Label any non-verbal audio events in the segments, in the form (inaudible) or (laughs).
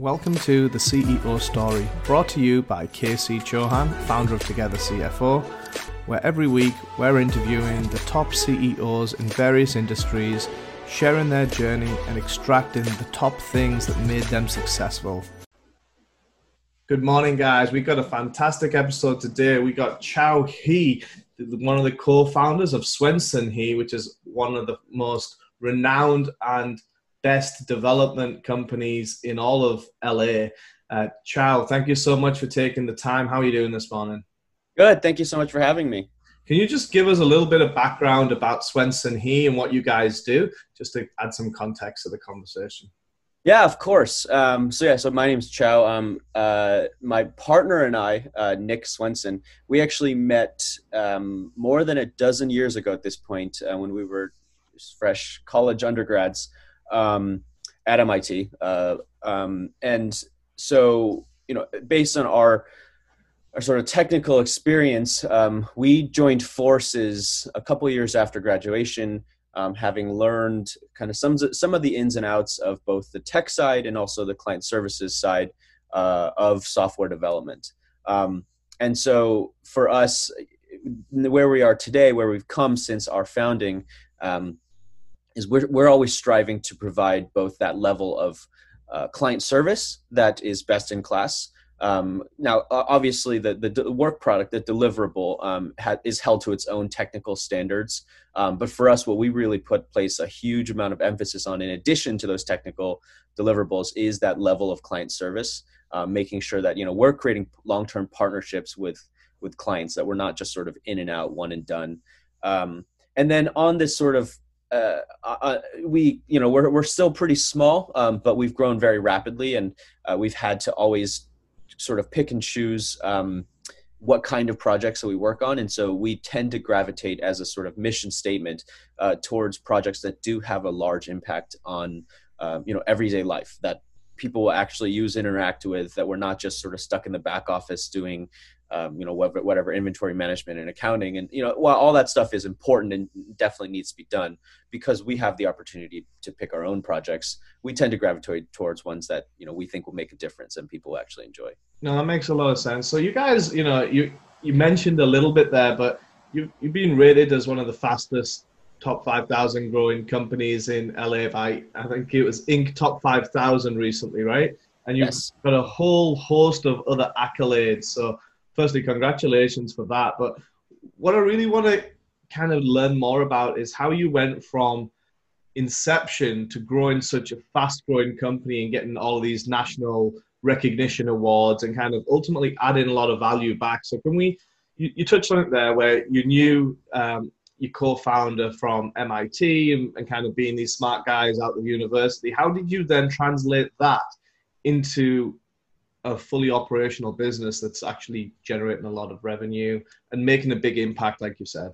Welcome to the CEO Story, brought to you by KC Chauhan, founder of Together CFO, where every week we're interviewing the top CEOs in various industries, sharing their journey and extracting the top things that made them successful. Good morning, guys. We've got a fantastic episode today. We got Chao He, one of the co founders of Swenson He, which is one of the most renowned and best development companies in all of LA. Uh, Chao, thank you so much for taking the time. How are you doing this morning? Good. Thank you so much for having me. Can you just give us a little bit of background about Swenson He and what you guys do, just to add some context to the conversation? Yeah, of course. Um, so yeah, so my name's Chao. Um, uh, my partner and I, uh, Nick Swenson, we actually met um, more than a dozen years ago at this point uh, when we were fresh college undergrads um, at MIT. Uh, um, and so, you know, based on our our sort of technical experience, um, we joined forces a couple years after graduation, um, having learned kind of some some of the ins and outs of both the tech side and also the client services side uh, of software development. Um, and so, for us, where we are today, where we've come since our founding, um, is we're, we're always striving to provide both that level of uh, client service that is best in class. Um, now, obviously, the, the work product, the deliverable, um, ha- is held to its own technical standards. Um, but for us, what we really put place a huge amount of emphasis on, in addition to those technical deliverables, is that level of client service, uh, making sure that you know we're creating long-term partnerships with with clients that we're not just sort of in and out, one and done. Um, and then on this sort of uh, uh, we you know we're we're still pretty small, um, but we've grown very rapidly, and uh, we've had to always sort of pick and choose um, what kind of projects that we work on, and so we tend to gravitate as a sort of mission statement uh, towards projects that do have a large impact on uh, you know everyday life that people will actually use interact with that we're not just sort of stuck in the back office doing um, you know whatever, whatever inventory management and accounting and you know while all that stuff is important and definitely needs to be done because we have the opportunity to pick our own projects we tend to gravitate towards ones that you know we think will make a difference and people actually enjoy. No that makes a lot of sense. So you guys you know you you mentioned a little bit there but you, you've been rated as one of the fastest top 5000 growing companies in la by i think it was inc. top 5000 recently right? And you've yes. got a whole host of other accolades. So firstly, congratulations for that. But what I really want to kind of learn more about is how you went from inception to growing such a fast growing company and getting all these national recognition awards and kind of ultimately adding a lot of value back. So, can we? You, you touched on it there where you knew um, your co founder from MIT and, and kind of being these smart guys out of university. How did you then translate that into a fully operational business that's actually generating a lot of revenue and making a big impact, like you said?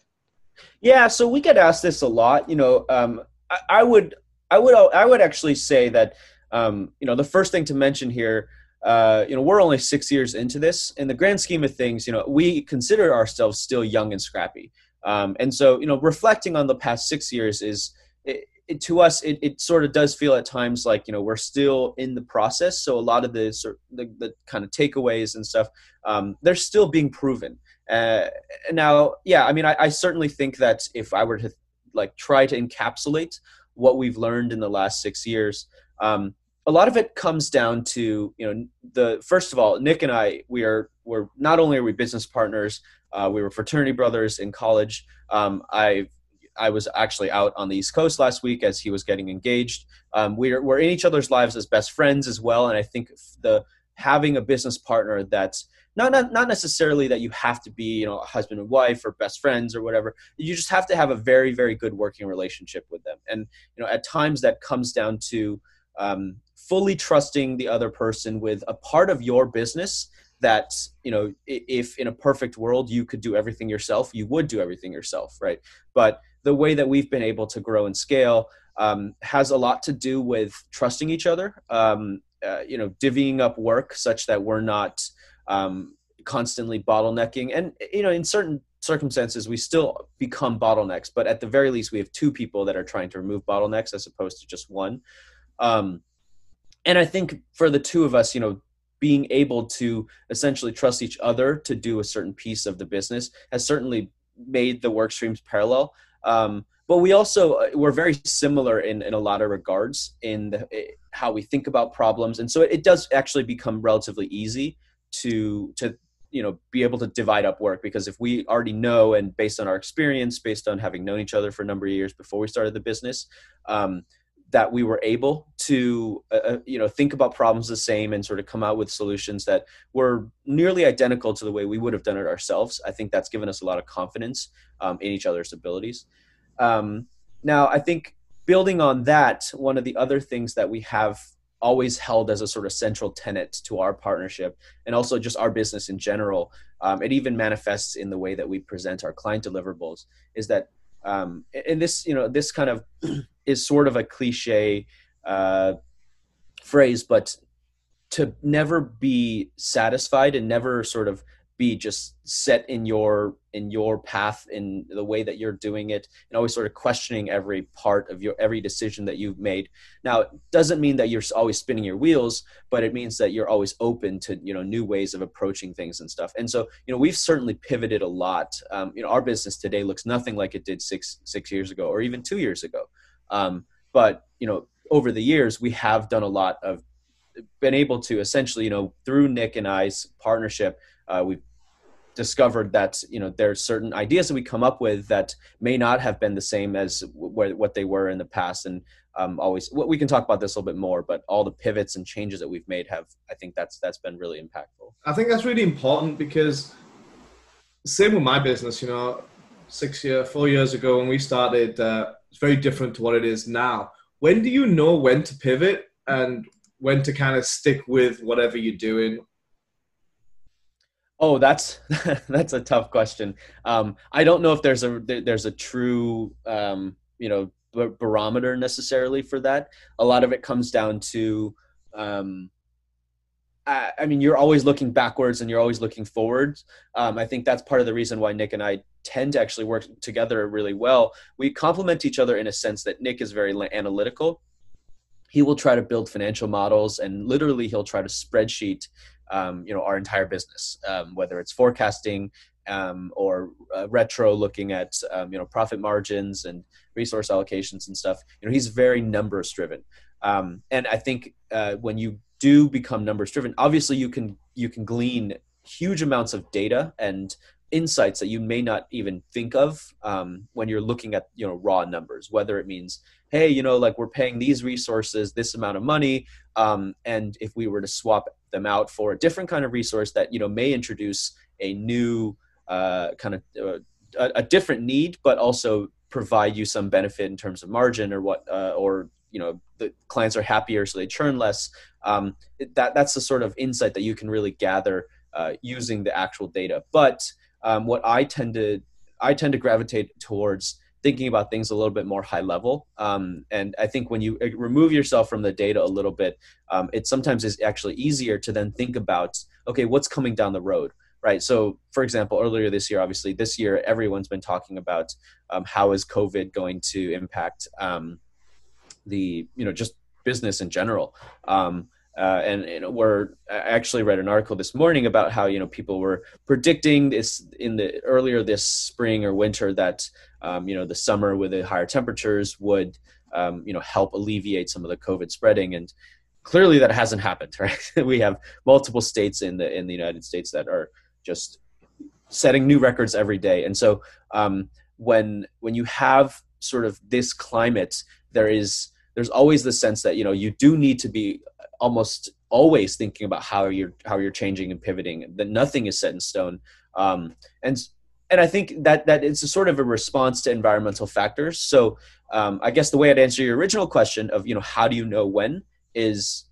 Yeah, so we get asked this a lot. You know, um, I, I, would, I would, I would actually say that, um, you know, the first thing to mention here, uh, you know, we're only six years into this. In the grand scheme of things, you know, we consider ourselves still young and scrappy. Um, and so, you know, reflecting on the past six years is it, to us, it, it sort of does feel at times like you know we're still in the process. So a lot of the sort the, the kind of takeaways and stuff, um, they're still being proven. Uh, now, yeah, I mean, I, I certainly think that if I were to like try to encapsulate what we've learned in the last six years, um, a lot of it comes down to you know the first of all, Nick and I, we are we're not only are we business partners, uh, we were fraternity brothers in college. Um, I've I was actually out on the East Coast last week as he was getting engaged. Um, we're we're in each other's lives as best friends as well, and I think the having a business partner that's not, not not necessarily that you have to be you know a husband and wife or best friends or whatever. You just have to have a very very good working relationship with them, and you know at times that comes down to um, fully trusting the other person with a part of your business that you know if in a perfect world you could do everything yourself you would do everything yourself right but the way that we've been able to grow and scale um, has a lot to do with trusting each other um, uh, you know divvying up work such that we're not um, constantly bottlenecking and you know in certain circumstances we still become bottlenecks but at the very least we have two people that are trying to remove bottlenecks as opposed to just one um, and I think for the two of us, you know, being able to essentially trust each other to do a certain piece of the business has certainly made the work streams parallel. Um, but we also uh, we're very similar in, in a lot of regards in the, eh, how we think about problems, and so it, it does actually become relatively easy to to you know be able to divide up work because if we already know and based on our experience based on having known each other for a number of years before we started the business um, that we were able to uh, uh, you know think about problems the same and sort of come out with solutions that were nearly identical to the way we would have done it ourselves. I think that's given us a lot of confidence um, in each other's abilities. Um, now i think building on that one of the other things that we have always held as a sort of central tenet to our partnership and also just our business in general um, it even manifests in the way that we present our client deliverables is that um, and this you know this kind of is sort of a cliche uh, phrase, but to never be satisfied and never sort of be just set in your in your path in the way that you're doing it and always sort of questioning every part of your every decision that you've made. Now it doesn't mean that you're always spinning your wheels but it means that you're always open to you know new ways of approaching things and stuff. And so you know we've certainly pivoted a lot. Um, you know our business today looks nothing like it did six six years ago or even two years ago um, but you know, over the years, we have done a lot of been able to essentially, you know, through Nick and I's partnership, uh, we've discovered that you know there are certain ideas that we come up with that may not have been the same as w- what they were in the past. And um, always we can talk about this a little bit more but all the pivots and changes that we've made have i think that's that's been really impactful. I think that's really important because same with my business you know six year four years ago when we started uh, it's very different to what it is now. When do you know when to pivot and when to kind of stick with whatever you're doing? Oh, that's (laughs) that's a tough question. Um, I don't know if there's a there's a true um, you know barometer necessarily for that. A lot of it comes down to um, I, mean, you're always looking backwards and you're always looking forwards. Um, I think that's part of the reason why Nick and I tend to actually work together really well. We complement each other in a sense that Nick is very analytical. He will try to build financial models and literally he'll try to spreadsheet, um, you know, our entire business, um, whether it's forecasting um, or uh, retro looking at, um, you know, profit margins and resource allocations and stuff. You know, he's very numbers driven. Um, and I think uh, when you do become numbers driven. Obviously you can you can glean huge amounts of data and insights that you may not even think of um, when you're looking at you know raw numbers whether it means hey you know like we're paying these resources this amount of money um, and if we were to swap them out for a different kind of resource that you know may introduce a new uh, kind of uh, a, a, different need but also provide you some benefit in terms of margin or what uh, or you know the clients are happier so they churn less. Um, that that's the sort of insight that you can really gather uh, using the actual data. But um, what i tend to i tend to gravitate towards thinking about things a little bit more high level. Um, and i think when you uh, remove yourself from the data a little bit um, it sometimes is actually easier to then think about okay what's coming down the road right? So for example earlier this year obviously this year everyone's been talking about um, how is covid going to impact um, the you know just business in general. Um, uh, and you we're I actually read an article this morning about how you know people were predicting this in the earlier this spring or winter that um, you know the summer with the higher temperatures would um, you know help alleviate some of the COVID spreading, and clearly that hasn't happened. (laughs) Right? we have multiple states in the in the United States that are just setting new records every day, and so um, when when you have sort of this climate, there is there's always the sense that you know you do need to be almost always thinking about how you're how you're changing and pivoting that nothing is set in stone. Um, and and i think that that it's a sort of a response to environmental factors. So um, i guess the way i'd answer your original question of you know how do you know when is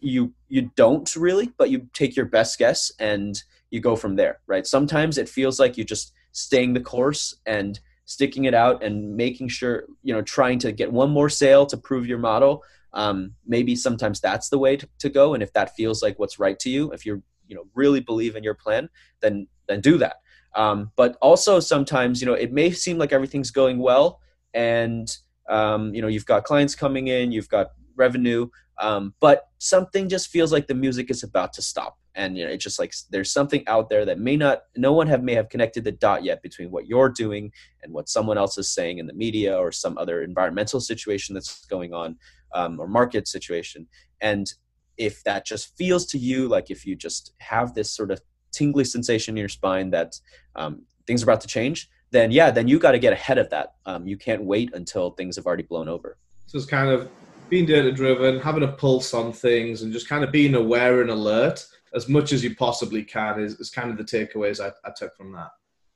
you you don't really but you take your best guess and you go from there right? Sometimes it feels like you're just staying the course and sticking it out and making sure you know trying to get one more sale to prove your model um, maybe sometimes that's the way to, to go. And if that feels like what's right to you if you're you know really believe in your plan then then do that. Um, but also sometimes you know it may seem like everything's going well and um, you know you've got clients coming in you've got revenue um, but something just feels like the music is about to stop and you know it's just like there's something out there that may not no one have may have connected the dot yet between what you're doing and what someone else is saying in the media or some other environmental situation that's going on um, or market situation. And if that just feels to you like if you just have this sort of tingly sensation in your spine that um, things are about to change then yeah then you got to get ahead of that. Um, you can't wait until things have already blown over. So it's kind of being data driven having a pulse on things and just kind of being aware and alert as much as you possibly can is, is kind of the takeaways I, I took from that.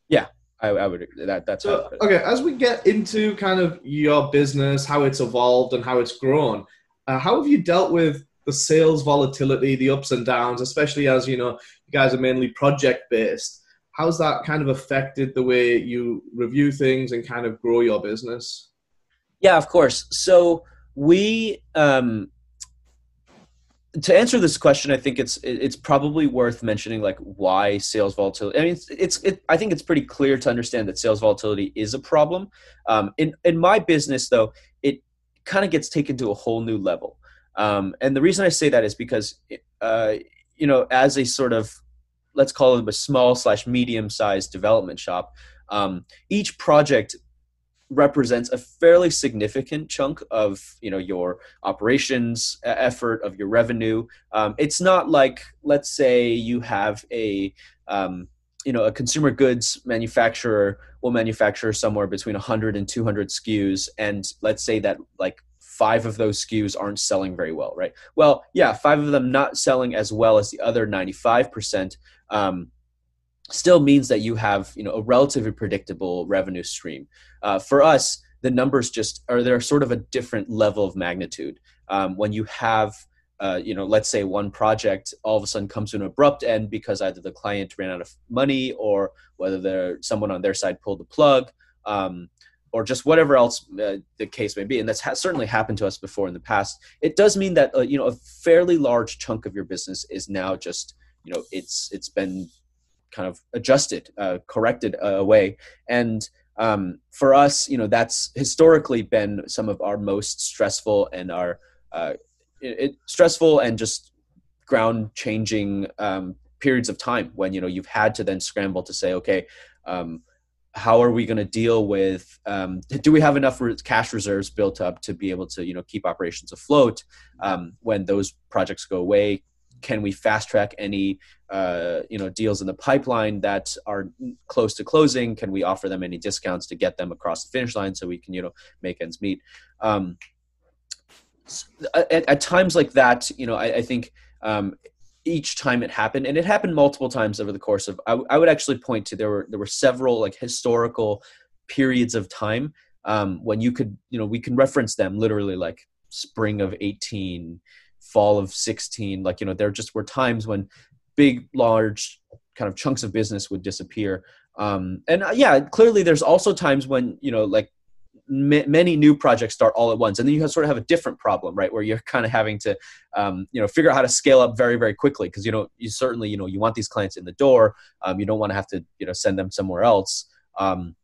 Yeah, I, I would agree. that that's so, okay. As we get into kind of your business, how it's evolved and how it's grown, uh, how have you dealt with the sales volatility, the ups and downs, especially as you know you guys are mainly project based? How's that kind of affected the way you review things and kind of grow your business? Yeah, of course. So we um, to answer this question, I think it's it's probably worth mentioning like why sales volatility. I mean, it's, it's it, I think it's pretty clear to understand that sales volatility is a problem. Um, in in my business, though, it kind of gets taken to a whole new level. Um, and the reason I say that is because, uh, you know, as a sort of let's call it a small slash medium sized development shop, um, each project represents a fairly significant chunk of you know your operations effort of your revenue. Um, it's not like let's say you have a um, you know a consumer goods manufacturer will manufacture somewhere between 100 and 200 skus and let's say that like five of those skus aren't selling very well right? Well yeah five of them not selling as well as the other 95% um, still means that you have you know a relatively predictable revenue stream. Uh, for us, the numbers just are they're sort of a different level of magnitude. Um, when you have uh, you know, let's say one project all of a sudden comes to an abrupt end because either the client ran out of money or whether someone on their side pulled the plug, um, or just whatever else uh, the case may be. And that's ha- certainly happened to us before in the past. It does mean that uh, you know a fairly large chunk of your business is now just you know it's it's been kind of adjusted, uh, corrected uh, away. And um, for us, you know, that's historically been some of our most stressful and our uh, it, it, stressful and just ground changing um, periods of time when you know you've had to then scramble to say, okay. Um, how are we going to deal with um, do we have enough cash reserves built up to be able to you know keep operations afloat um, when those projects go away can we fast track any uh, you know deals in the pipeline that are close to closing? Can we offer them any discounts to get them across the finish line so we can you know make ends meet? Um, at, at, times like that you know i, I think um, each time it happened and it happened multiple times over the course of I, I would actually point to there were there were several like historical periods of time um, when you could you know we can reference them literally like spring of 18 fall of 16 like you know there just were times when big large kind of chunks of business would disappear. Um, and uh, yeah clearly there's also times when you know like m- many new projects start all at once and then you sort of have a different problem right where you're (laughs) kind of having to um, you know figure out how to scale up very very quickly because you know you certainly you know you want these clients in the door um, you don't want to have to you know send them somewhere else. Um,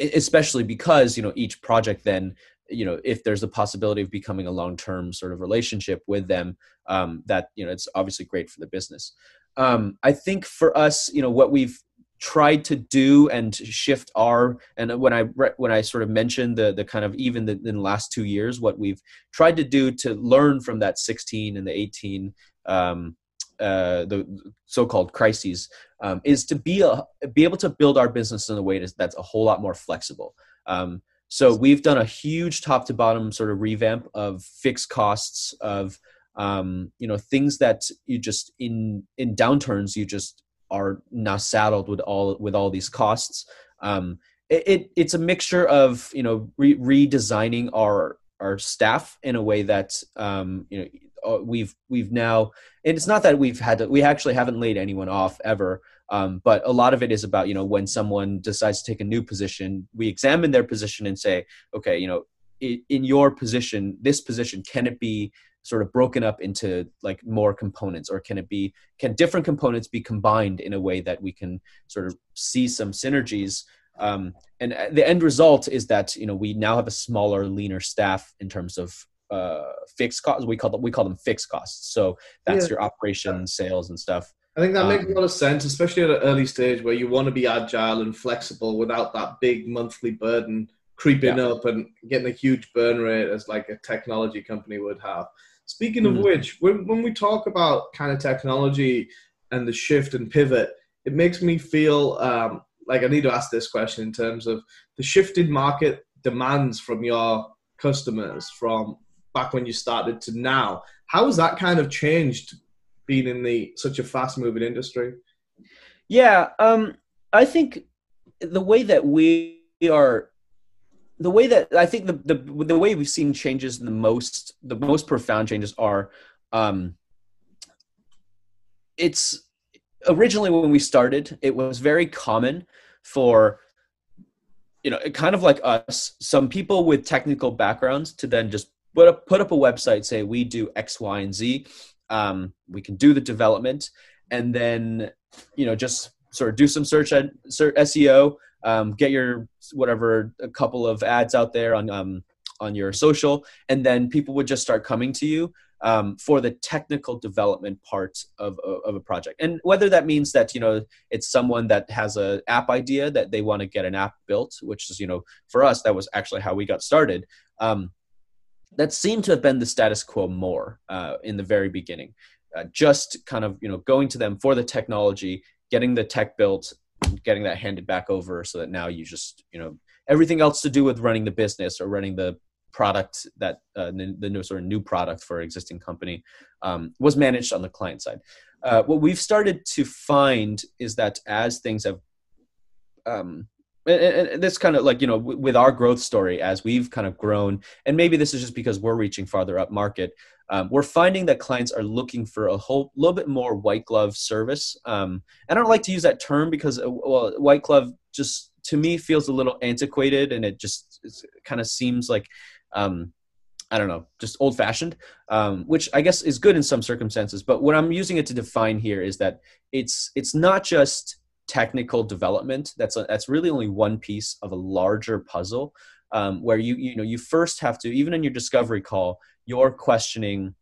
especially because you know each project then you know if there's a possibility of becoming a long-term sort of relationship with them um, that you know it's obviously great for the business um, i think for us you know what we've tried to do and shift our and when i when i sort of mentioned the the kind of even the, in the last two years what we've tried to do to learn from that 16 and the 18 um, uh, the so-called crises um, is to be a, be able to build our business in a way that's a whole lot more flexible. Um, so we've done a huge top to bottom sort of revamp of fixed costs of um, you know things that you just in in downturns you just are now saddled with all with all these costs. Um, it, it, it's a mixture of you know re- redesigning our our staff in a way that um, you know uh, we've we've now and it's not that we've had to we actually haven't laid anyone off ever um, but a lot of it is about you know when someone decides to take a new position we examine their position and say okay you know in, in your position this position can it be sort of broken up into like more components or can it be can different components be combined in a way that we can sort of see some synergies um, and uh, the end result is that you know we now have a smaller leaner staff in terms of uh, fixed costs. We call them we call them fixed costs. So that's Yeah. your operations, sales, and stuff. I think that makes Um, a lot of sense, especially at an early stage where you want to be agile and flexible without that big monthly burden creeping up and getting a huge burn rate as like a technology company would have. Speaking of Mhm. which, when, when we talk about kind of technology and the shift and pivot, it makes me feel um, like I need to ask this question in terms of the shifted market demands from your customers from back when you started to now. How has that kind of changed being in the such a fast moving industry? Yeah, um, I think the way that we are, the way that I think the the the way we've seen changes the most, the most profound changes are, um, it's originally when we started, it was very common for you know, kind of like us, some people with technical backgrounds to then just put up put up a website, say we do X, Y, and Z. Um, we can do the development, and then you know just sort of do some search SEO, um, get your whatever a couple of ads out there on um, on your social, and then people would just start coming to you um, for the technical development part of, of, a project. And whether that means that you know it's someone that has a app idea that they want to get an app built, which is you know for us that was actually how we got started. Um, that seemed to have been the status quo more uh, in the very beginning. Uh, just kind of you know going to them for the technology, getting the tech built, getting that handed back over, so that now you just you know everything else to do with running the business or running the product that uh, the, new sort of new product for existing company um, was managed on the client side. Uh, what we've started to find is that as things have um, and, and this kind of like you know w- with our growth story as we've kind of grown and maybe this is just because we're reaching farther up market um, we're finding that clients are looking for a whole little bit more white glove service um, i don't like to use that term because uh, well white glove just to me feels a little antiquated and it just kind of seems like um, I don't know, just old fashioned, um, which I guess is good in some circumstances. But what I'm using it to define here is that it's it's not just technical development. That's a, that's really only one piece of a larger puzzle, um, where you you know you first have to even in your discovery call, you're questioning,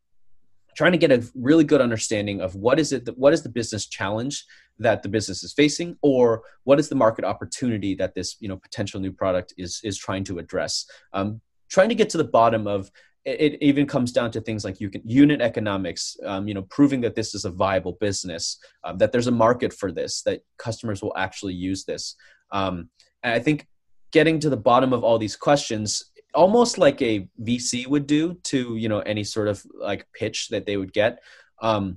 trying to get a really good understanding of what is it that what is the business challenge that the business is facing or what is the market opportunity that this you know potential new product is is trying to address um, trying to get to the bottom of it, even comes down to things like you can unit economics um, you know proving that this is a viable business um, that there's a market for this that customers will actually use this. Um, and i think getting to the bottom of all these questions almost like a vc would do to you know any sort of like pitch that they would get um,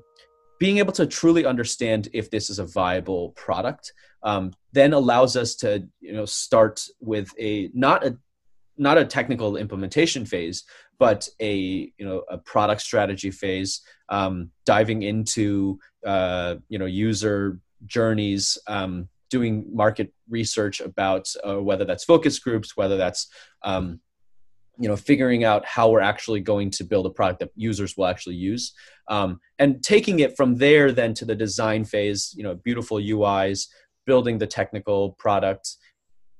being able to truly understand if this is a viable product um, then allows us to you know start with a not a not a technical implementation phase, but a you know a product strategy phase, um, diving into uh, you know user journeys, um, doing market research about uh, whether that's focus groups, whether that's um, you know figuring out how we're actually going to build a product that users will actually use, um, and taking it from there then to the design phase. You know, beautiful UIs, building the technical product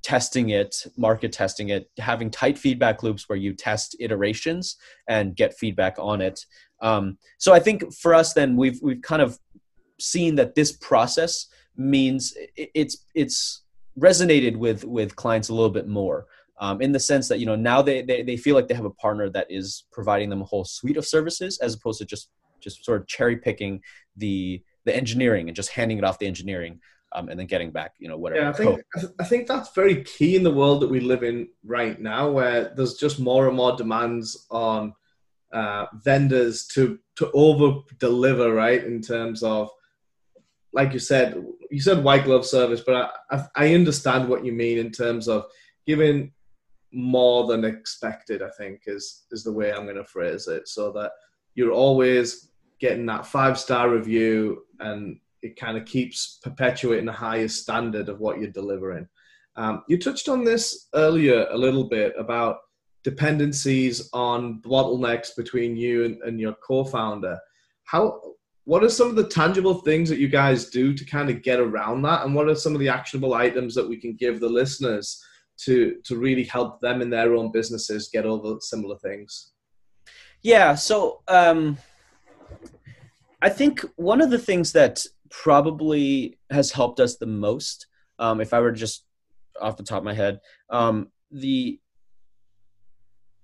testing it, market testing it, having tight feedback loops where you test iterations and get feedback on it. Um, so I think for us, then we've we've kind of seen that this process means it's it's resonated with with clients a little bit more. Um, in the sense that you know now they, they they feel like they have a partner that is providing them a whole suite of services as opposed to just just sort of cherry picking the the engineering and just handing it off the engineering um, and then getting back, you know, whatever. Yeah, I think I think that's very key in the world that we live in right now, where there's just more and more demands on uh, vendors to to over deliver, right? In terms of, like you said, you said white glove service, but I, I understand what you mean in terms of giving more than expected. I think is is the way I'm going to phrase it, so that you're always getting that five star review and it kind of keeps perpetuating the highest standard of what you're delivering. Um, you touched on this earlier a little bit about dependencies on bottlenecks between you and, and your co-founder. How what are some of the tangible things that you guys do to kind of get around that, and what are some of the actionable items that we can give the listeners to to really help them in their own businesses get over similar things? Yeah. So um, I think one of the things that probably has helped us the most, um, if I were just off the top of my head, um, the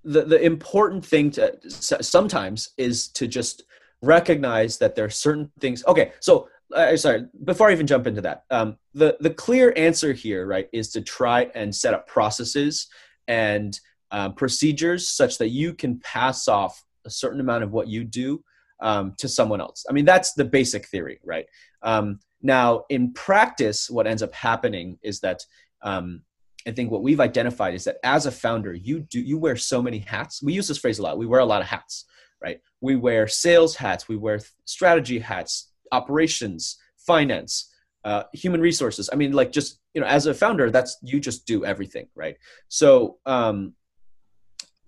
the the important thing to sometimes is to just recognize that there are certain things. Okay, so uh, sorry, before I even jump into that, um, the the clear answer here, right, is to try and set up processes and uh, procedures such that you can pass off a certain amount of what you do um, to someone else. I mean, that's the basic theory, right? Um, now, in practice, what ends up happening is that um, I think what we've identified is that as a founder, you do you wear so many hats. We use this phrase a lot. We wear a lot of hats, right? We wear sales hats, we wear strategy hats, operations, finance, uh, human resources. I mean, like just you know, as a founder, that's you just do everything, right? So um,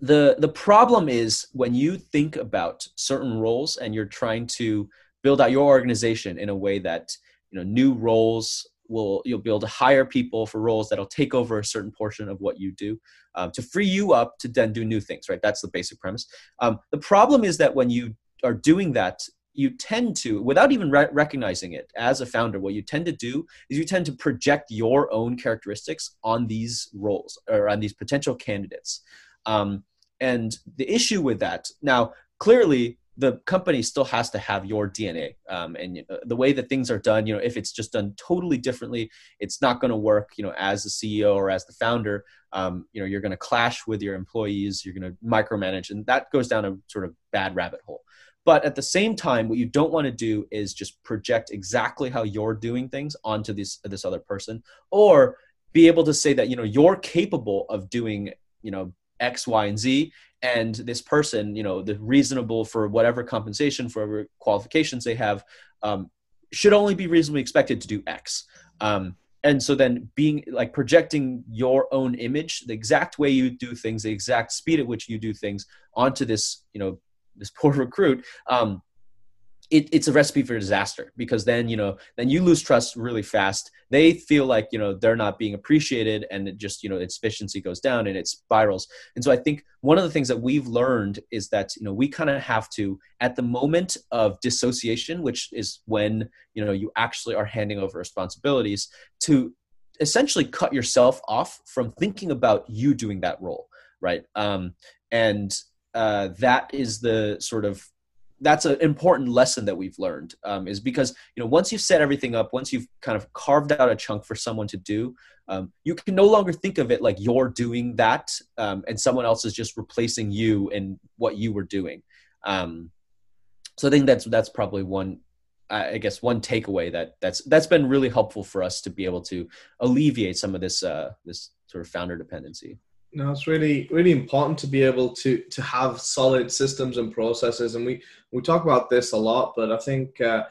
the the problem is when you think about certain roles and you're trying to build out your organization in a way that you know new roles will you'll be able to hire people for roles that'll take over a certain portion of what you do um, to free you up to then do new things right? That's the basic premise. Um, the problem is that when you are doing that you tend to without even re- recognizing it as a founder what you tend to do is you tend to project your own characteristics on these roles or on these potential candidates. Um, and the issue with that now, clearly, the company still has to have your DNA. Um, and know, the way that things are done, you know, if it's just done totally differently, it's not going to work. You know, as the CEO or as the founder, um, you know, you're going to clash with your employees. You're going to micromanage, and that goes down a sort of bad rabbit hole. But at the same time, what you don't want to do is just project exactly how you're doing things onto this this other person, or be able to say that you know you're capable of doing you know X, Y, and Z. And this person, you know, the reasonable for whatever compensation, for whatever qualifications they have, um, should only be reasonably expected to do X. Um, and so then being like projecting your own image, the exact way you do things, the exact speed at which you do things onto this, you know, this poor (laughs) recruit, um, it, it's a recipe for disaster because then you know then you lose trust really fast. They feel like you know they're not being appreciated and it just you know its efficiency goes down and it spirals. And so i think one of the things that we've learned is that you know we kind of have to at the moment of dissociation which is when you know you actually are handing over responsibilities to essentially cut yourself off from thinking about you doing that role right? Um, and uh, that is the sort of that's an important lesson that we've learned um, is because you know once you've set everything up once you've kind of carved out a chunk for someone to do um, you can no longer think of it like you're doing that um, and someone else is just replacing you in what you were doing. Um, so i think that's that's probably one i guess one takeaway that that's that's been really helpful for us to be able to alleviate some of this uh, this sort of founder dependency no, it's really really important to be able to to have solid systems and processes, and we we talk about this a lot. But I think uh,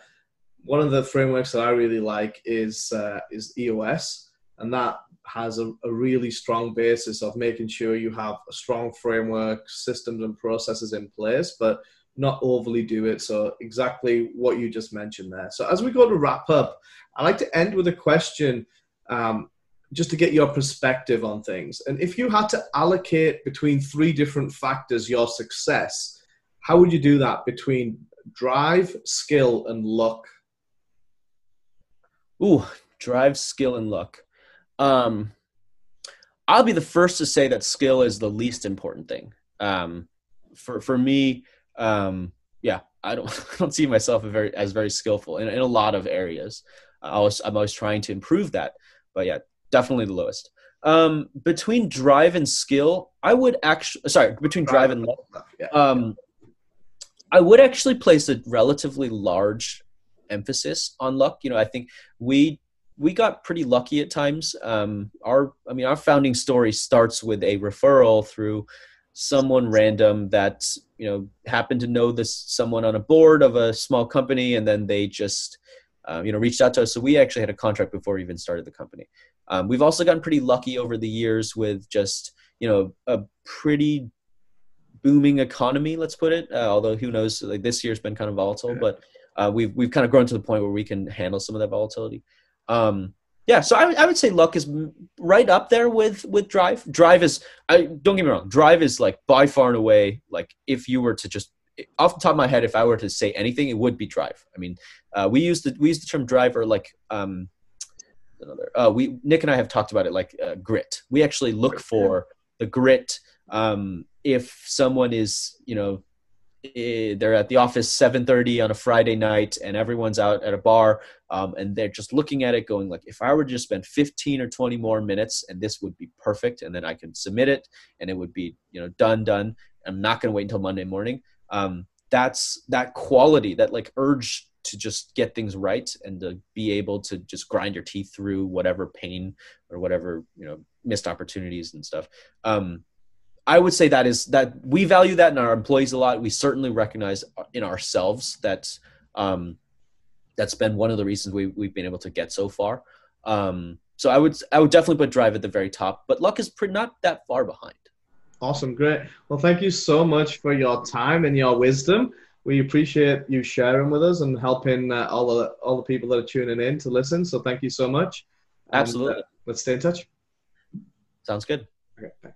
one of the frameworks that I really like is uh, is EOS, and that has a, a, really strong basis of making sure you have a strong framework, systems, and processes in place, but not overly do it. So exactly what you just mentioned there. So as we go to wrap up, I like to end with a question. Um, just to get your perspective on things. And if you had to allocate between three different factors your success, how would you do that between drive, skill, and luck? Ooh, drive, skill, and luck. Um, I'll be the first to say that skill is the least important thing. Um, for for me, um, yeah, I don't (laughs) I don't see myself as very as very skillful in, in a lot of areas. I was, I'm always trying to improve that, but yeah, definitely the lowest. Um, between drive and skill, I would actually sorry between drive and luck. Um, I would actually place a relatively large emphasis on luck. You know, I think we we got pretty lucky at times. Um, our I mean, our founding story starts with a referral through someone random that you know happened to know this someone on a board of a small company, and then they just um, you know reached out to us. So we actually had a contract before we even started the company. Um, we've also gotten pretty lucky over the years with just you know a pretty booming economy. Let's put it. Uh, although who knows? Like this year's been kind of volatile, but uh, we've we've kind of grown to the point where we can handle some of that volatility. Um, yeah, so I, I would say luck is right up there with with drive. Drive is I don't get me wrong. Drive is like by far and away like if you were to just off the top of my head, if I were to say anything, it would be drive. I mean, uh, we use the we use the term driver like um, another. Uh, we Nick and I have talked about it like uh, grit. We actually look for the grit. Um, if someone is you know they're at the office 7.30 on a friday night and everyone's out at a bar um, and they're just looking at it going like if i were to just spend 15 or 20 more minutes and this would be perfect and then i can submit it and it would be you know done done i'm not going to wait until monday morning um, that's that quality that like urge to just get things right and to be able to just grind your teeth through whatever pain or whatever you know missed opportunities and stuff um, I would say that is that we value that in our employees a lot. We certainly recognize in ourselves that um, that's been one of the reasons we, we've been able to get so far. Um, so I would I would definitely put drive at the very top, but luck is pretty, not that far behind. Awesome, great. Well, thank you so much for your time and your wisdom. We appreciate you sharing with us and helping uh, all the all the people that are tuning in to listen. So thank you so much. Absolutely. And, uh, let's stay in touch. Sounds good. Okay.